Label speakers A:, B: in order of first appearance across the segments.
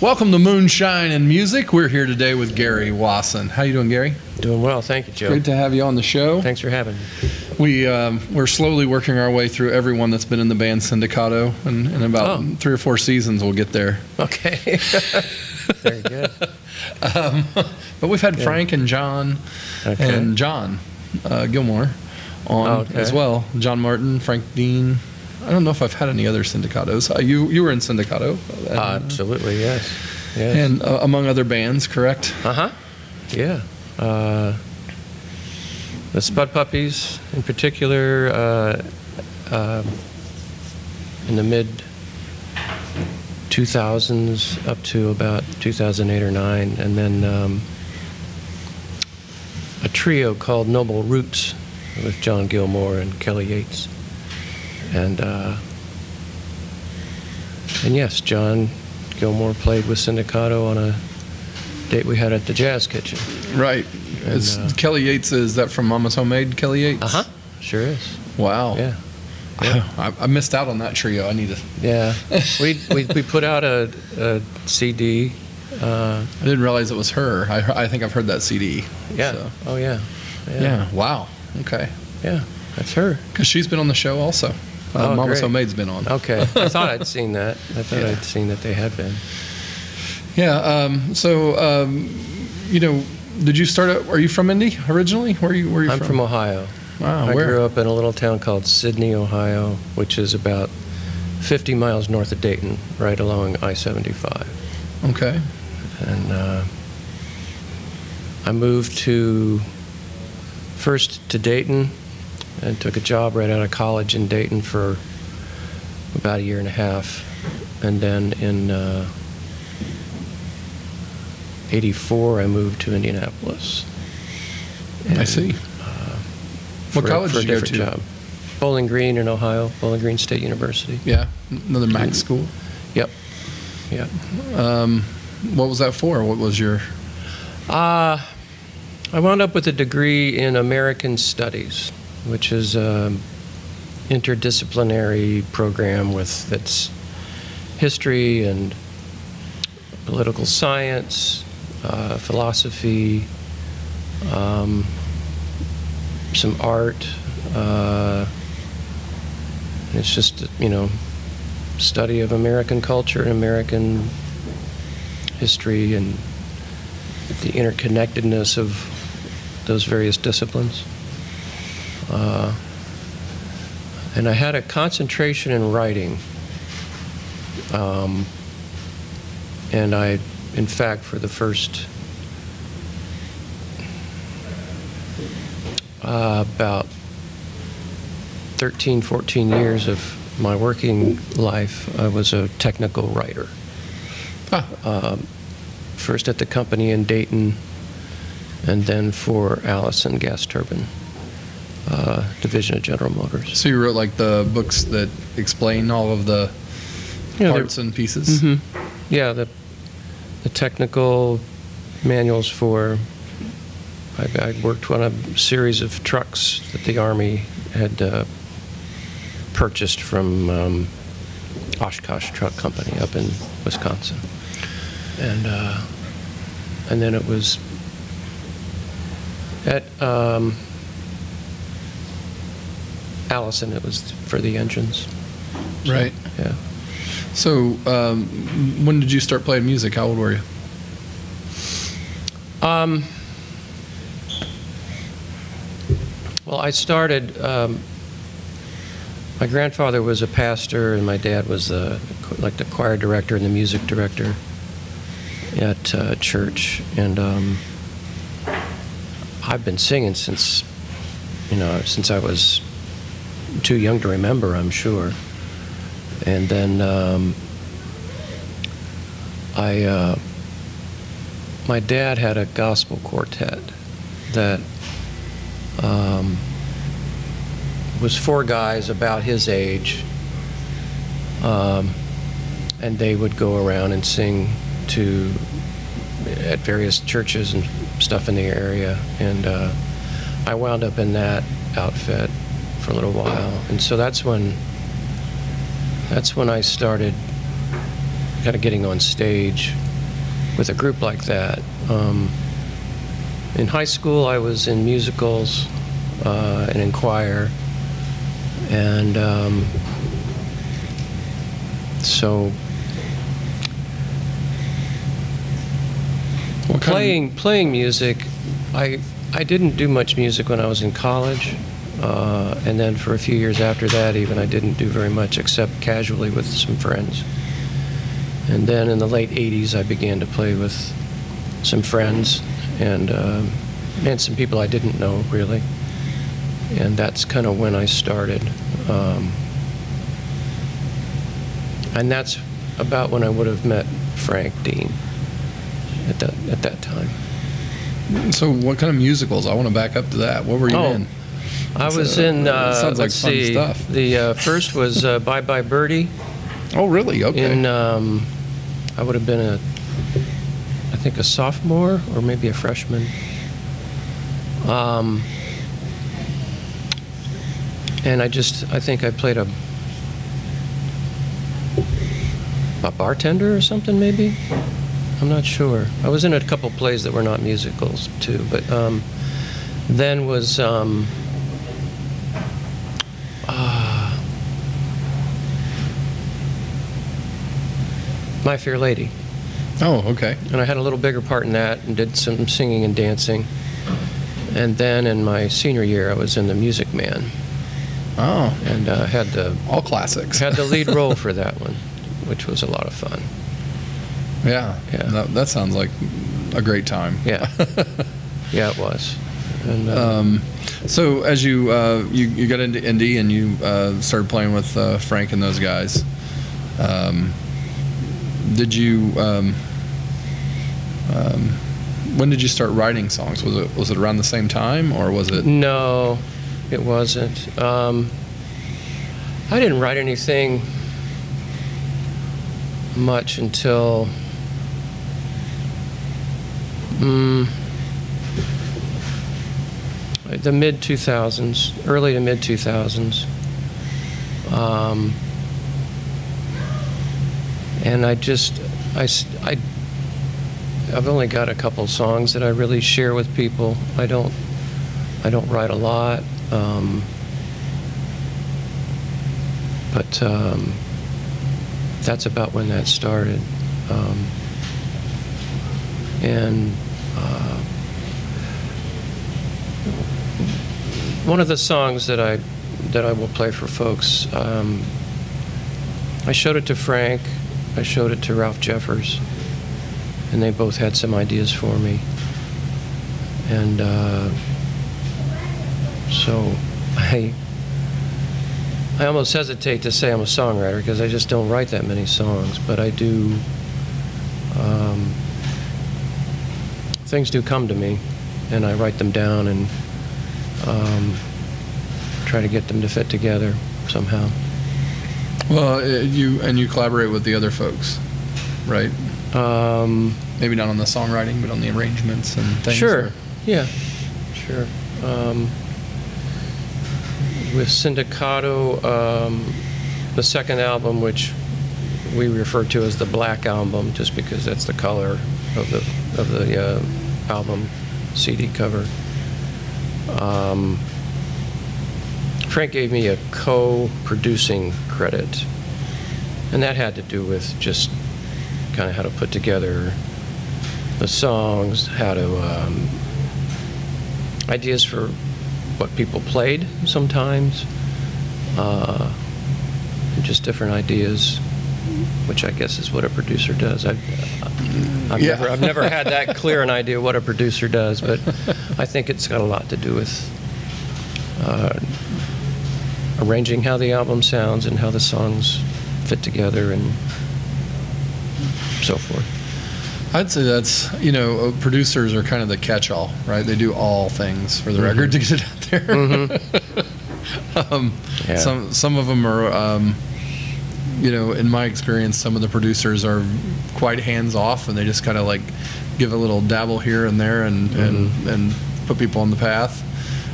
A: Welcome to Moonshine and Music. We're here today with Gary Wasson. How you doing, Gary?
B: Doing well, thank you, Joe.
A: Great to have you on the show.
B: Thanks for having me.
A: We um, we're slowly working our way through everyone that's been in the band Syndicato, and in about
B: Oh.
A: three or four seasons we'll get there.
B: Okay. Very good.
A: Um, but we've had Frank and John
B: Okay.
A: and John uh, Gilmore on
B: okay.
A: as well. John Martin, Frank Dean. I don't know if I've had any other syndicatos. Uh, you you were in Syndicato, and,
B: Uh, absolutely, yes. Yes.
A: and uh, among other bands, correct?
B: uh huh. Yeah. Uh, the Spud Puppies, in particular, uh, um in the mid 2000s up to about 2008 or 9, and then um, a trio called Noble Roots with John Gilmore and Kelly Yates. And uh, and yes, John Gilmore played with Syndicato on a date we had at the Jazz Kitchen.
A: Right. It's
B: uh,
A: Kelly Yates. Is that from Mama's Homemade? Kelly Yates.
B: Uh huh. Sure is.
A: Wow.
B: Yeah.
A: I, I missed out on that trio. I need to.
B: Yeah. we, we we put out a, a CD. Uh,
A: I didn't realize it was her. I, I think I've heard that CD.
B: yeah.
A: So,
B: Oh yeah.
A: yeah. Wow. Okay.
B: Yeah. That's her.
A: Because she's been on the show also. Uh,
B: Oh,
A: Mama's
B: great.
A: Homemade's been on.
B: Okay. I thought I'd seen that. I thought
A: Yeah.
B: I'd seen that they had been.
A: Yeah. Um, so, um, you know, did you start? Out, are you from Indy originally? Where are you? Where are you
B: I'm
A: from?
B: from Ohio.
A: Wow.
B: I
A: where?
B: grew up in a little town called Sidney, Ohio, which is about 50 miles north of Dayton, right along I-75.
A: Okay.
B: and uh, I moved to first to Dayton and took a job right out of college in Dayton for about a year and a half, and then in uh, '84 I moved to Indianapolis.
A: I see.
B: uh,
A: What
B: for-
A: college
B: for
A: did you go to?
B: job. Bowling Green in Ohio, Bowling Green State University.
A: Yeah. Another Mac school.
B: Yep. Yep.
A: Um, what was that for? What was your?
B: Uh, I wound up with a degree in American Studies, which is an interdisciplinary program with its history and political science, uh, philosophy, um, some art. Uh, it's just you know study of American culture and American history and the interconnectedness of those various disciplines. Uh, and I had a concentration in writing. Um, and I, in fact, for the first uh, about 13, 14 years of my working life, I was a technical writer
A: Ah,
B: um, first at the company in Dayton, and then for Allison Gas Turbine uh, division of General Motors.
A: so you wrote like the books that explain all of the
B: Yeah,
A: parts and pieces.
B: Mhm. Yeah, the the technical manuals for. I, I worked on a series of trucks that the Army had uh, purchased from um, Oshkosh Truck Company up in Wisconsin, and uh, and then it was at um, Allison. It was for the engines. So,
A: Right.
B: Yeah.
A: So, um, when did you start playing music? How old were you?
B: Um, well, I started. Um, my grandfather was a pastor, and my dad was the like the choir director and the music director at uh, church. And um, I've been singing since, you know, since I was too young to remember. I'm sure. and then um, I, uh, my dad had a gospel quartet that um, was four guys about his age, um, and they would go around and sing to at various churches and stuff in the area, and uh, I wound up in that outfit for a little while, and so that's when that's when I started kind of getting on stage with a group like that. Um, in high school, I was in musicals uh, and in choir, and um, so playing playing music, I I didn't do much music when I was in college, uh, and then for a few years after that, even I didn't do very much except casually with some friends. And then in the late '80s, I began to play with some friends and um and some people I didn't know really, and that's kind of when I started. Um, and that's about when I would have met Frank Dean at that at that time.
A: so what kind of musicals? I want to back up to that. What were you
B: Oh,
A: in?
B: I was
A: uh,
B: in. Uh,
A: sounds like
B: let's
A: fun
B: see,
A: stuff.
B: The uh, first was uh, Bye Bye Birdie.
A: Oh, really? Okay.
B: In um, I would have been a, I think a sophomore or maybe a freshman. Um, and I just I think I played a a bartender or something maybe. I'm not sure. I was in a couple plays that were not musicals too, but um, then was um, My Fair Lady.
A: oh, okay.
B: And I had a little bigger part in that and did some singing and dancing. And then in my senior year, I was in The Music Man
A: Oh,
B: and uh, had the
A: all classics.
B: had the lead role for that one, which was a lot of fun.
A: yeah.
B: Yeah.
A: That, that sounds like a great time.
B: Yeah, yeah, it was. And uh,
A: Um, so as you, uh, you you got into Indy and you uh, started playing with uh, Frank and those guys, um, did you? Um, um, when did you start writing songs? Was it was it around the same time or was it?
B: no, it wasn't. Um, I didn't write anything much until. Mm, the mid 2000s, early to mid 2000s. Um, and I just, I, I've only got a couple songs that I really share with people. I don't, I don't write a lot. Um, but um, that's about when that started. Um, and uh, one of the songs that I that I will play for folks, um, I showed it to Frank, I showed it to Ralph Jeffers, and they both had some ideas for me. And uh, so I I almost hesitate to say I'm a songwriter because I just don't write that many songs, but I do. Um, things do come to me, and I write them down and um, try to get them to fit together somehow.
A: Well, uh, you and you collaborate with the other folks, right?
B: Um,
A: Maybe not on the songwriting, but on the arrangements and things.
B: Sure.
A: or-
B: Yeah. Sure. Um, with Syndicato, um, the second album, which we refer to as the Black Album, just because that's the color of the of the uh, album CD cover. Um, Frank gave me a co-producing credit, and that had to do with just kind of how to put together the songs, how to um, ideas for what people played sometimes, uh, just different ideas, which I guess is what a producer does. I've, I've,
A: Yeah.
B: never, I've never had that clear an idea what a producer does, but I think it's got a lot to do with uh, arranging how the album sounds and how the songs fit together and so forth.
A: I'd say that's you know uh, producers are kind of the catch-all, right? They do all things for the record to get it out there. um,
B: Yeah.
A: Some some of them are, um, you know, in my experience, some of the producers are quite hands-off, and they just kind of like give a little dabble here and there, and and and put people on the path,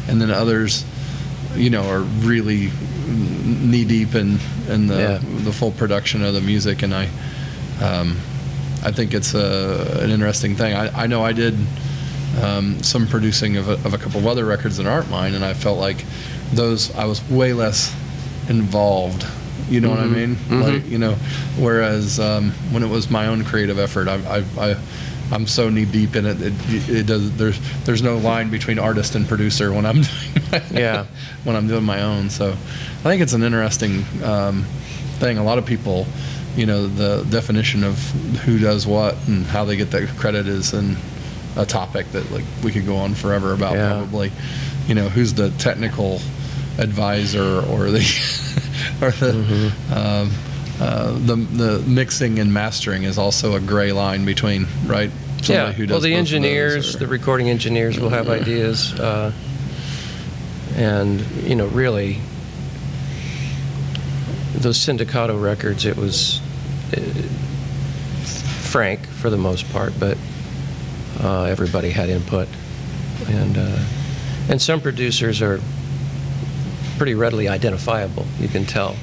A: and then others, you know, are really knee deep in in the
B: Yeah.
A: the full production of the music, and I. Um, I think it's a, an interesting thing. I, I know I did um, some producing of a, of a couple of other records that aren't mine, and I felt like those I was way less involved. You know what I mean? Like you know, whereas um, when it was my own creative effort, I, I, I I'm so knee deep in it. It, it does. There's there's no line between artist and producer when I'm doing my,
B: Yeah.
A: when I'm doing my own. So I think it's an interesting um, thing. A lot of people, you know, the definition of who does what and how they get that credit is in a topic that like we could go on forever about
B: Yeah.
A: probably. You know, who's the technical advisor or the or the
B: Mm-hmm.
A: um, uh, the the mixing and mastering is also a gray line between right.
B: Yeah. well, the
A: both of those
B: engineers, the recording engineers will have ideas, uh, and you know, really, those syndicato records. It was uh, frank for the most part, but uh, everybody had input, and uh, and some producers are pretty readily identifiable. You can tell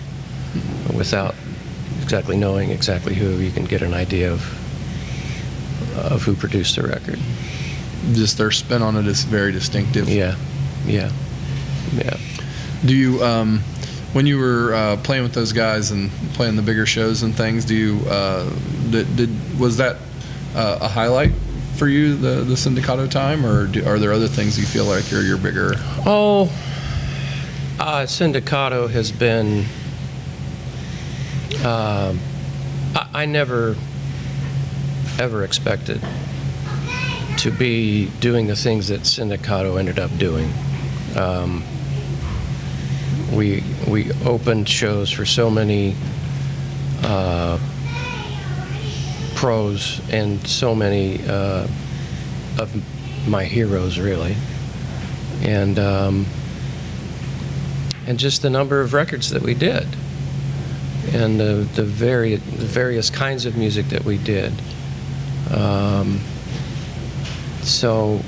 B: without exactly knowing exactly who. You can get an idea of of who produced the record.
A: just their spin on it is very distinctive.
B: Yeah, yeah, yeah.
A: Do you, um, when you were uh, playing with those guys and playing the bigger shows and things, do you, uh, did, did was that uh, a highlight for you the the syndicato time, or do, are there other things you feel like are your bigger?
B: Oh, uh, Syndicato has been. Um, I, I never, ever expected to be doing the things that Syndicato ended up doing. Um, we we opened shows for so many uh, pros and so many uh, of my heroes, really, and um, and just the number of records that we did, and the the, vari- the various kinds of music that we did. Um, so,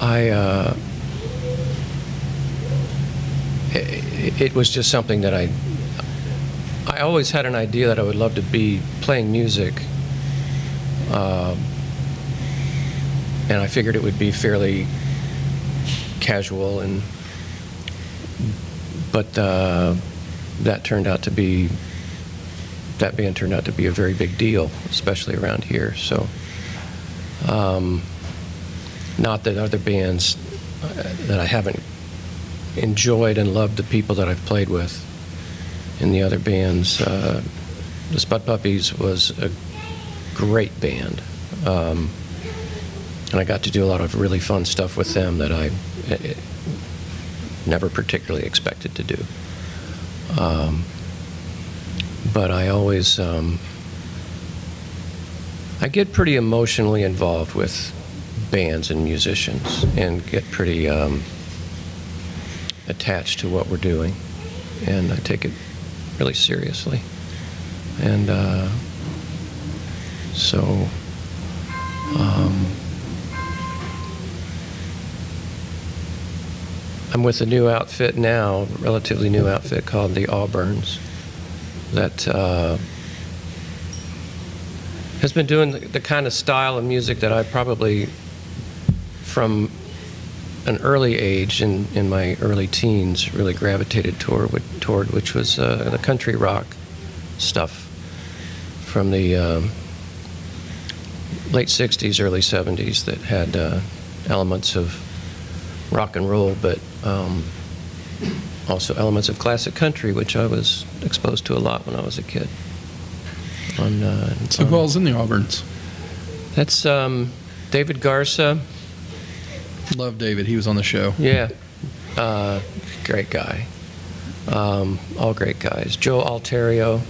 B: I. Uh, it, it was just something that I I always had an idea that I would love to be playing music, um, and I figured it would be fairly casual and but uh, that turned out to be that band turned out to be a very big deal, especially around here. So, um, not that other bands uh, that I haven't enjoyed and loved the people that I've played with in the other bands. Uh, the Spud Puppies was a great band. Um, and I got to do a lot of really fun stuff with them that I eh, never particularly expected to do. Um, but I always, um, I get pretty emotionally involved with bands and musicians and get pretty um, attached to what we're doing. And I take it really seriously. And uh, so, um, I'm with a new outfit now, relatively new outfit called the Auburns, that uh, has been doing the, the kind of style of music that I probably, from an early age in, in my early teens, really gravitated toward, toward which was uh, the country rock stuff from the um, late 60s, early 70s that had uh, elements of rock and roll, but um, also elements of classic country, which I was exposed to a lot when I was a kid. On, uh,
A: So who all's in the Auburns?
B: That's um, David Garza.
A: Love David. He was on the show.
B: Yeah, uh, great guy. Um, all great guys. Joe Alterio,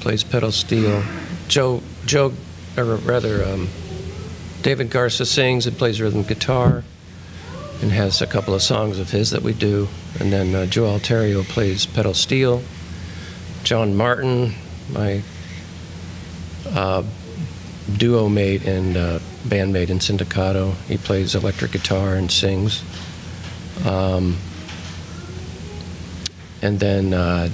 B: plays pedal steel. Joe, Joe, or rather, um, David Garza sings and plays rhythm guitar, and has a couple of songs of his that we do. And then uh, Joe Alterio plays pedal steel. John Martin, my uh, duo mate and uh, bandmate in Syndicato, he plays electric guitar and sings. Um, and then uh,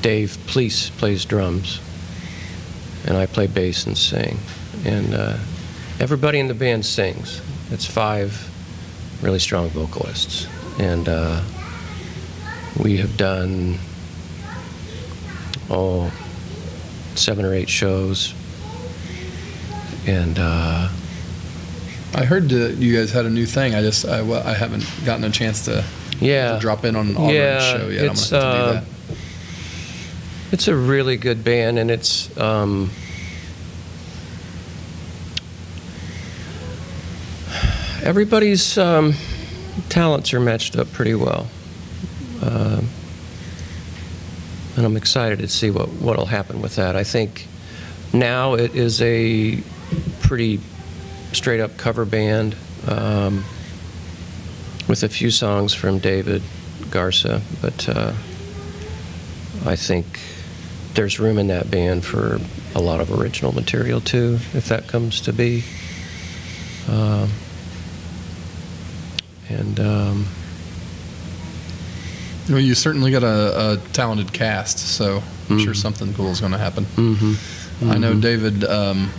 B: Dave Pleece plays drums, and I play bass and sing. And uh, everybody in the band sings. It's five really strong vocalists, and uh, we have done all oh seven or eight shows, and. Uh,
A: I heard that you guys had a new thing. I just I, well, I haven't gotten a chance to,
B: yeah,
A: to drop in on Auburn's
B: Yeah,
A: show yet. I'm
B: it's,
A: gonna have to
B: uh,
A: do that.
B: It's a really good band, and it's um, everybody's um, talents are matched up pretty well, uh, and I'm excited to see what what'll happen with that. I think now it is a pretty straight up cover band um, with a few songs from David Garza, but. Uh, I think there's room in that band for a lot of original material too, if that comes to be. Um, and um,
A: Well, you certainly got a, a talented cast, so I'm sure
B: Mhm.
A: something cool is going to happen.
B: mhm,
A: I know
B: mhm.
A: David. Um,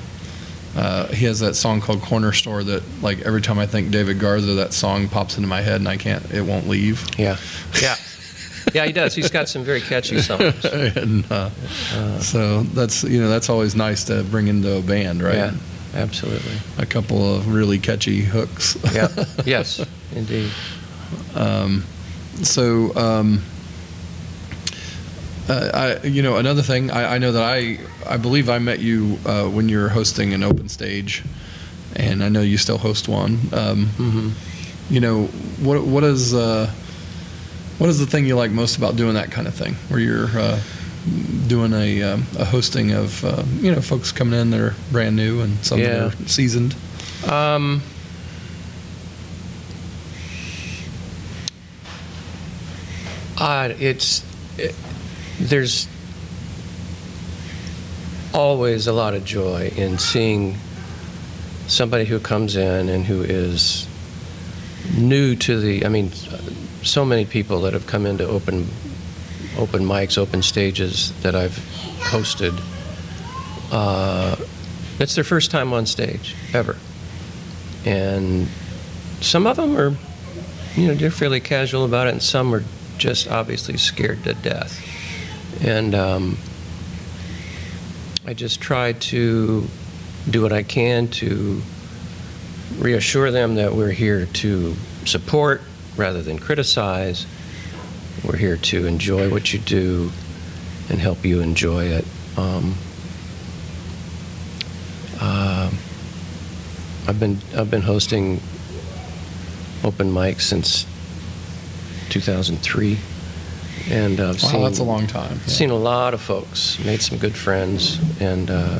A: uh, he has that song called Corner Store that, like, every time I think David Garza, that song pops into my head and I can't. It won't leave.
B: Yeah, yeah, yeah. He does. He's got some very catchy songs.
A: and uh,
B: Uh,
A: so that's you know that's always nice to bring into a band, right?
B: Yeah, absolutely.
A: A couple of really catchy hooks.
B: Yeah. yes, indeed.
A: Um, so, um, uh, I, you know, another thing, I, I know that I, I believe I met you uh, when you were hosting an open stage, and I know you still host one. Um,
B: hmm
A: you know, what, what is, uh, what is the thing you like most about doing that kind of thing, where you're uh, doing a, um, a hosting of, uh, you know, folks coming in that are brand new and some
B: Yeah.
A: that are seasoned.
B: Um, uh, it's it, there's always a lot of joy in seeing somebody who comes in and who is new to the. I mean, so many people that have come into open open mics, open stages that I've hosted. Uh, it's their first time on stage ever and some of them are, you know, they're fairly casual about it, and some are just obviously scared to death. And um, I just try to do what I can to reassure them that we're here to support rather than criticize. We're here to enjoy what you do and help you enjoy it. Um, um, I've been I've been hosting open mics since 2003, and I've
A: Wow,
B: seen
A: that's a long time. Yeah.
B: seen a lot of folks, made some good friends, and uh,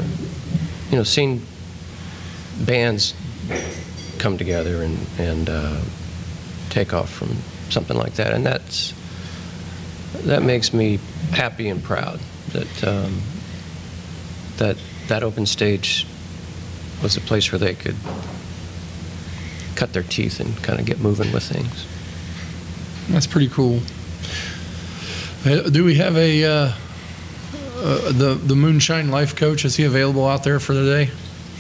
B: you know, seen bands come together and and uh, take off from something like that, and that's that makes me happy and proud that um, that that open stage was a place where they could cut their teeth and kind of get moving with things.
A: That's pretty cool. Uh, Do we have a uh, uh, the the Moonshine Life Coach? Is he available out there for the day?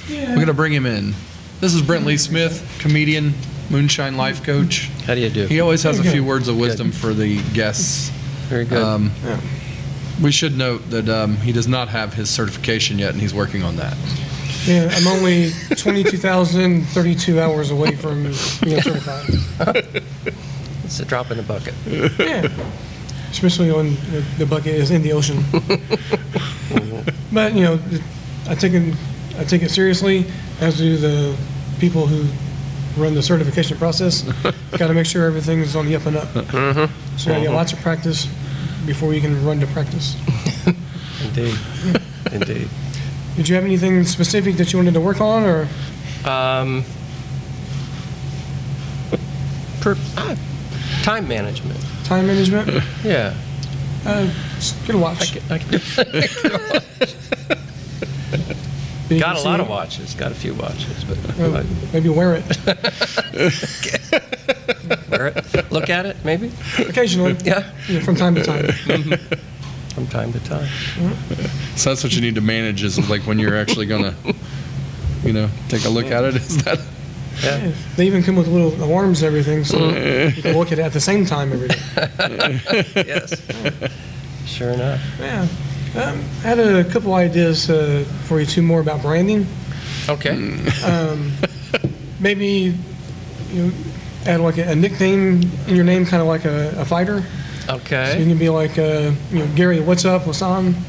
C: Yeah.
A: We're gonna bring him in. This is Brent Lee Smith, comedian, Moonshine Life Coach.
B: How do you do?
A: He always has a few words of wisdom for the guests.
B: Very good.
A: Um,
C: Yeah.
A: we should note that um, he does not have his certification yet, and he's working on that.
C: Yeah, I'm only 22,032 hours away from being certified.
B: it's a drop in the bucket.
C: Yeah. Especially when the- the bucket is in the ocean. But, you know, I take it, I take it seriously, as do the people who run the certification process. Got to make sure everything's on the up and up. So you get lots of practice before you can run to practice.
B: indeed, indeed.
C: Did you have anything specific that you wanted to work on, or
B: Um, per, ah, time management.
C: time management?
B: Yeah,
C: Uh, get a
B: I
C: watch.
B: can, I can do.
C: You
B: got
C: can
B: a lot of watches. Got a few watches, but
C: Maybe wear it
B: wear it. Look at it, maybe.
C: occasionally,
B: Yeah,
C: you from time to time.
B: from time to time.
A: So that's what you need to manage is like when you're actually gonna, you know, take a look at it. Is that?
B: Yeah.
C: They even come with little alarms and everything, so you can look at it at the same time every day.
B: yes. Sure enough.
C: Yeah. Um, I had a couple ideas uh, for you, two more about branding.
B: Okay.
C: Maybe you know, add like a, a nickname in your name, kind of like a, a fighter. Okay. So you
B: Okay.
C: can be like, uh, you know, Gary, what's up, what's on?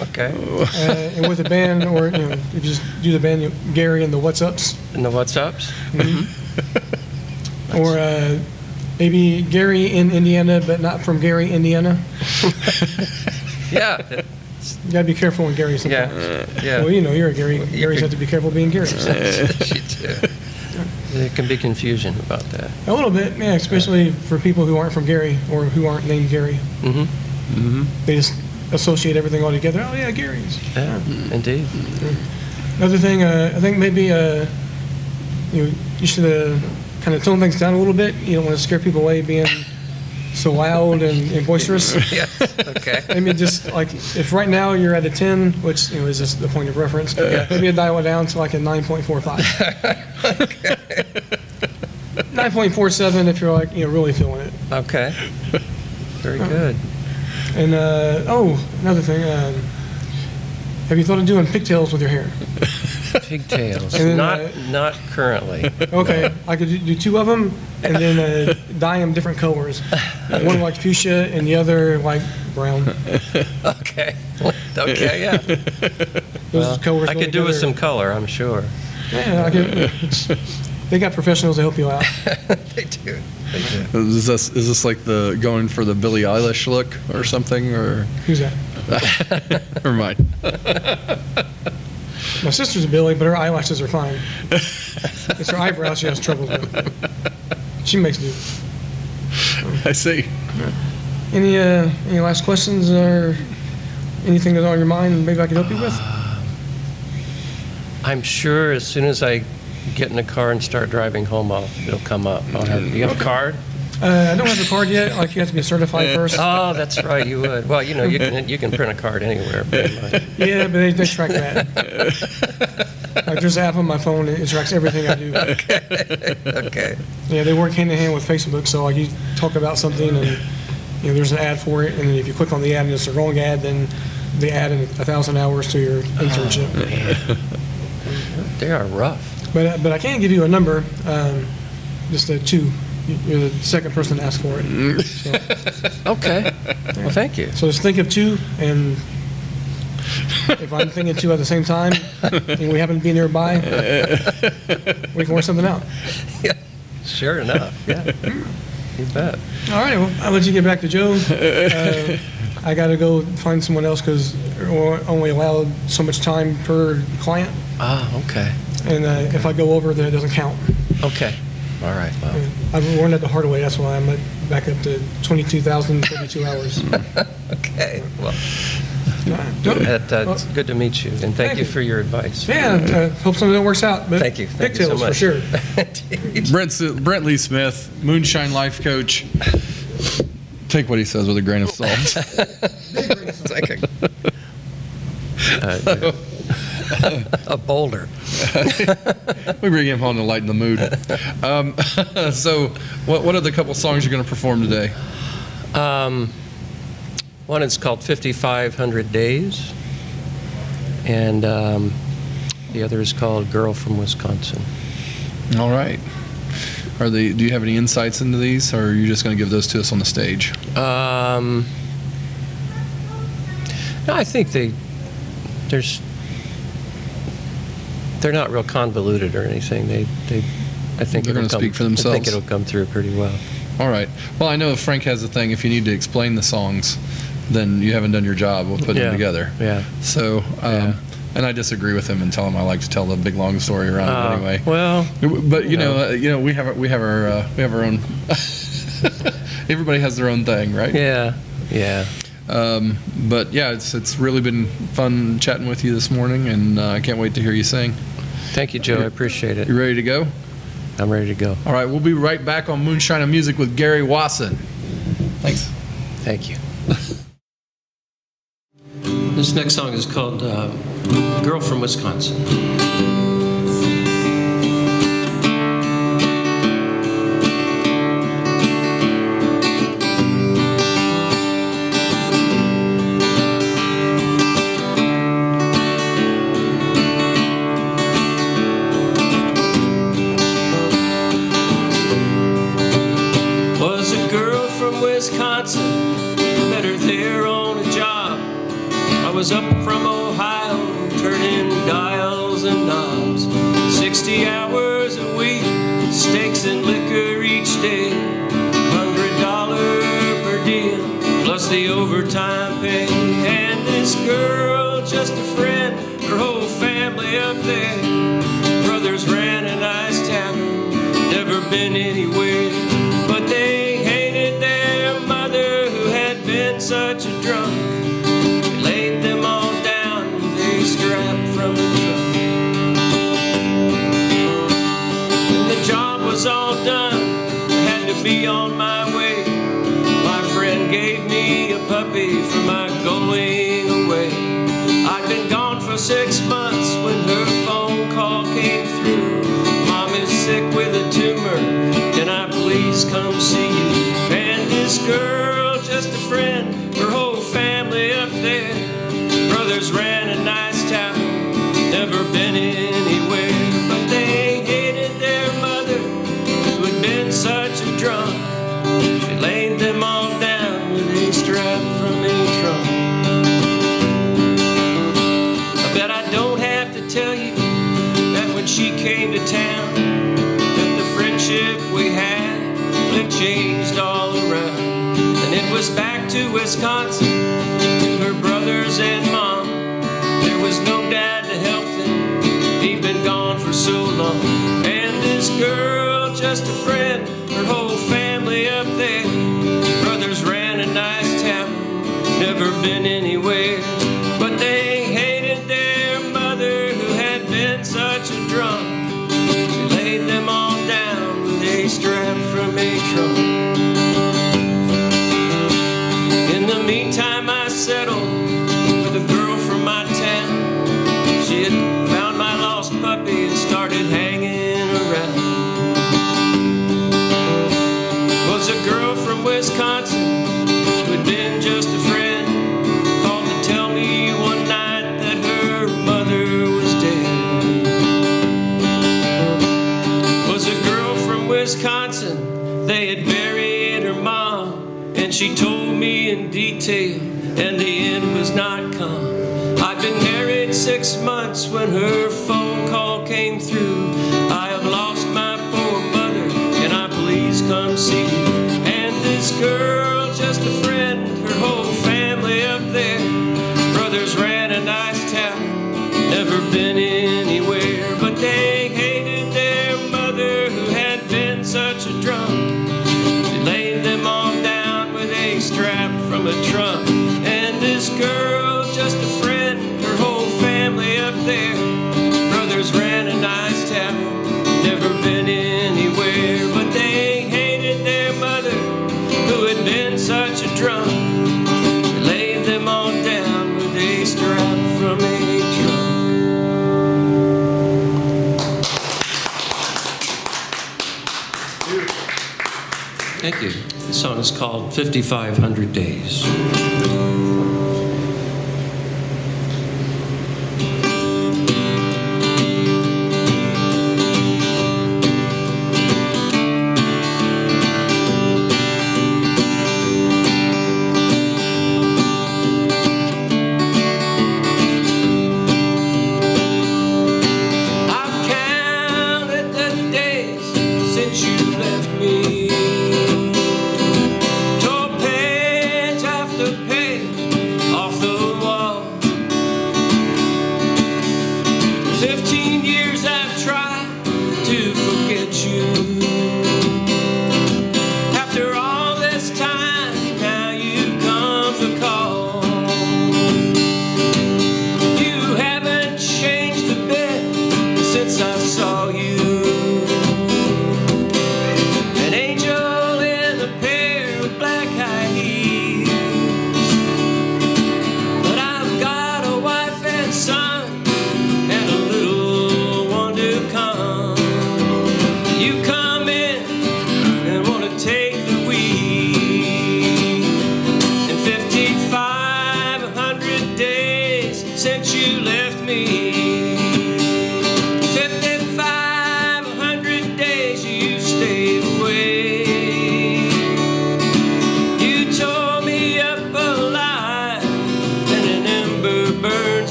B: Okay.
C: Uh, and with a band, or you know, you just do the band, you know, Gary and the What's Ups,
B: And the what's ups?
C: or uh, maybe Gary in Indiana, but not from Gary, Indiana.
B: Yeah. that-
C: You gotta be careful in Gary sometimes.
B: Yeah.
C: Well,
B: Yeah.
C: you know, you're a Gary. Garys have to be careful being Gary.
B: There can be confusion about that.
C: A little bit, yeah, especially for people who aren't from Gary or who aren't named Gary.
B: Mm-hmm.
C: They just associate everything all together. Oh yeah, Gary's.
B: Yeah. Indeed.
C: Another thing, uh, I think maybe uh, you you should uh, kind of tone things down a little bit. You don't want to scare people away being so loud and, and boisterous.
B: Yes. Okay.
C: mean, just like if right now you're at a 10, which you know is just the point of reference. yeah. Maybe you dial it down to like a 9.45. okay. 9.47 if you're like you know really feeling it.
B: Okay. Very good.
C: And uh, oh, another thing. Um, have you thought of doing pigtails with your hair?
B: Pigtails.
C: And then,
B: Not
C: uh,
B: not currently.
C: Okay, I could do- do two of them and then uh, dye them different colors. One like fuchsia and the other like brown.
B: Okay. Okay. Yeah.
C: Those colors
B: I
C: go
B: could do with some color. I'm sure.
C: Yeah, I could, they got professionals to help you out.
B: They do. They do.
A: Is this is this like the going for the Billie Eilish look or something or?
C: Who's that?
A: Never mind.
C: My sister's a Billy, but her eyelashes are fine. It's her eyebrows she has trouble with. She makes do.
A: I see.
C: Any uh, any last questions or anything that's on your mind? Maybe I can help you with.
B: I'm sure as soon as I get in the car and start driving home, I'll, it'll come up. I'll have, you have a card?
C: Uh, I don't have a card yet. Like you have to be certified first.
B: Oh, that's right. You would. Well, you know, you can you can print a card anywhere. much.
C: Yeah, but they, they track that. like there's an app on my phone that tracks everything I do.
B: Okay. okay.
C: Yeah, they work hand in hand with Facebook. So like you talk about something and you know there's an ad for it, and then if you click on the ad and it's the wrong ad, then they add in a thousand hours to your internship.
B: They are rough.
C: But uh, but I can give you a number, um, just a two. You- You're the second person to ask for it. So,
B: Okay. Well, thank you.
C: so just think of two, and if I'm thinking two at the same time, and we happen to be nearby, we can work something out. Yeah.
B: Sure enough. Yeah. You bet.
C: All right, well, I'll let you get back to Joe. Uh, I got to go find someone else because we're only allowed so much time per client,
B: Ah, okay.
C: and uh, if I go over, then it doesn't count.
B: Okay. All right. Well,
C: I've learned that the hard way. That's why I'm at, back up to 22,032 hours.
B: okay. Well,
C: All right. Joe?
B: that, that's good to meet you, and thank,
C: Thank
B: you
C: you.
B: for your advice.
C: Yeah, uh, hope something that works out. But
B: Thank you. Thank you so
C: pigtails for
B: much.
C: sure.
A: Brent Brent Lee Smith, Moonshine Life Coach. Take what he says with a grain of salt.
B: It's like a, uh, a boulder.
A: we bring him on to lighten the mood. Um, so, what what are the couple songs you're going to perform today?
B: Um, one is called 5,500 Days, and um, the other is called Girl from Wisconsin.
A: All right. Are they? Do you have any insights into these, or are you just going to give those to us on the stage?
B: Um, no, I think they there's they're not real convoluted or anything. They they I think
A: They're
B: it'll
A: gonna
B: come-
A: speak for themselves.
B: I think it'll come through pretty well.
A: All right. Well, I know if Frank has a thing. If you need to explain the songs, then you haven't done your job of putting
B: Yeah.
A: them together.
B: Yeah.
A: So, um,
B: Yeah.
A: and I disagree with him and tell him I like to tell the big long story around
B: Uh,
A: it anyway.
B: Well,
A: But you know,
B: Yeah.
A: uh, you know, we have our- we have our uh, we have our own. Everybody has their own thing, right?
B: yeah, yeah.
A: Um, but yeah, it's it's really been fun chatting with you this morning, and uh, I can't wait to hear you sing.
B: Thank you, Joe. I appreciate it.
A: You ready to go?
B: I'm ready to go.
A: All right, we'll be right back on Moonshine and Music with Gary Wasson. Thanks.
B: Thank you. this next song is called uh, Girl from Wisconsin. Diem, plus the overtime pay. And this girl, just a friend, her whole family up there. Brothers ran a nice tavern, never been anywhere. But they hated their mother who had been such a six months when her phone call came through. Mom is sick with a tumor. Can I please come see you? And this girl, just a friend, her whole family up there. Brothers ran Wisconsin, to her brothers and mom. There was no dad to help them, he'd been gone for so long. And this girl, just a friend, her whole family up there. Brothers ran a nice tavern, never been anywhere. Wisconsin, they had buried her mom. And she told me in detail, and the end was not come. I'd been married six months when her phone call came through. I have lost my poor mother, can I please come see? And this girl, just a friend, Is called 5,500 Days.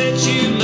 B: that you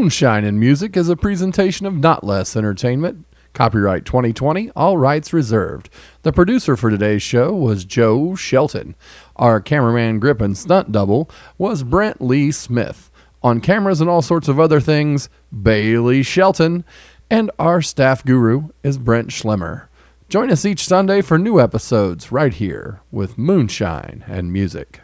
A: Moonshine and Music is a presentation of Not Less Entertainment. Copyright 2020, all rights reserved. The producer for today's show was Joe Shelton. Our cameraman grip and stunt double was Brent Lee Smith. On cameras and all sorts of other things, Bailey Shelton. And our staff guru is Brent Schlemmer. Join us each Sunday for new episodes right here with Moonshine and Music.